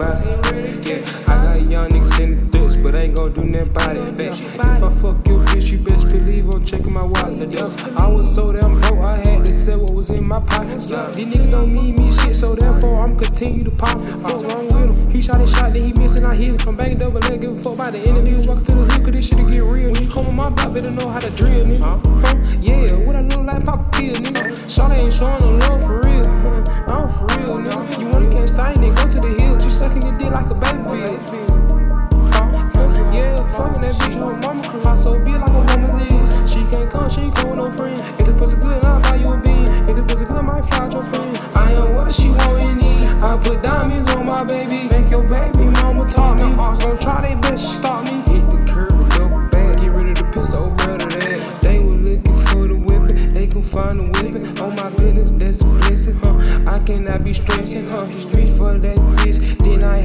about it. Yeah, I got young niggas in the threats, but I ain't gon' do nothing about it. Fact, if I fuck your bitch, you best believe I'm checking my wallet. Yeah. I was so damn broke, I had to sell what was in my pocket. Yeah. These niggas don't need me shit, so therefore I'm continue to pop. Fuck wrong with him. He shot a shot, then he missing, I hit him. Come back and double leg, give a fuck about the end. Niggas Walk to the hood, this shit to get real. When you come on my block, better know how to drill, nigga. Huh? Yeah. Dick like a baby bitch. Yeah, fucking that bitch, her mama cry so big like a woman's is. She can't come, she ain't cool with no friend. If the pussy good, I'll buy you a bean. If the pussy good, I might fly out your friend. I am what she want and need. I put diamonds on my baby. Make your baby mama taught me. Hearts gon' try they best to stop me. Hit the curb double back. Get rid of the pistol, over to that. They were looking for the weapon. They can find the weapon. Oh my goodness, that's a blessing, huh? I cannot be stressing, huh? Reach for that bitch.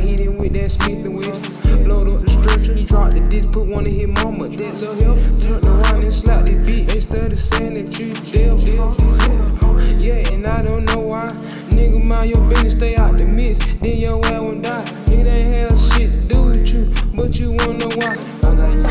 I hit it with that Smith and Wesson. Blowed up the stretcher. He dropped the disc, put one to his mama. That little help. Turned around and slapped the beat. Instead of saying that you deal. Yeah, and I don't know why. Nigga, mind your business, stay out the mix. Then your ass won't die. Nigga, ain't have shit to do with you. But you wanna know why. I got young.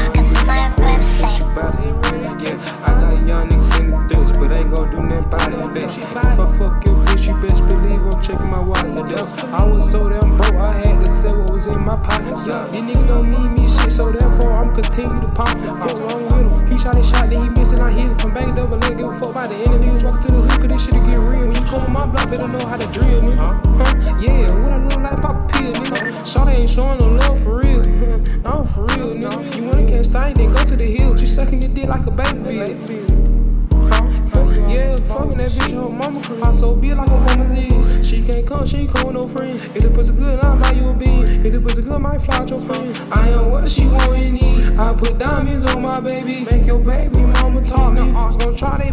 Yeah, I got young niggas in the dust, but ain't gon' do nothing about it. Bitch. If I fuck bitch, you best believe I'm checking my wallet. I was so damn broke, I had to sell what was in my pocket. Yeah, these niggas don't need me shit, so therefore I'm continue to pop. Fuck wrong with him. He shot his shot, then he missed and I hit it. Come back double leg, give a fuck about the end. Niggas walk to the hook, 'cause this shit get real. When you come on my block, better know how to drill, nigga. Huh? Yeah, what I look like, pop a pill, nigga. Shot ain't showing no love for real. I'm for real, nigga. You wanna catch thing, then go to the hill. Just sucking your dick like a baby. That bitch, her mama cry so big like a woman's is. She can't come, she ain't cool no friend. If the pussy good, I'll buy you a bean. If the pussy good, I might fly out your friend. I am what she want and need. I put diamonds on my baby. Make your baby mama talk me. Hearts gon' try their